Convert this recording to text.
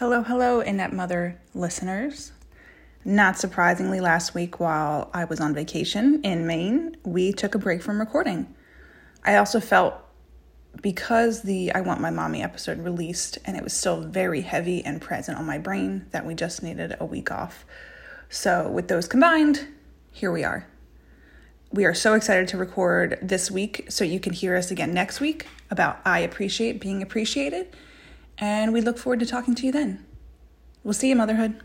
Hello, hello, Inept Mother listeners. Not surprisingly, last week while I was on vacation in Maine, we took a break from recording. I also felt because the I Want My Mommy episode released and it was still very heavy and present on my brain that we just needed a week off. So, with those combined, here we are. We are so excited to record this week so you can hear us again next week about I appreciate being appreciated and we look forward to talking to you then. We'll see you, Motherhood.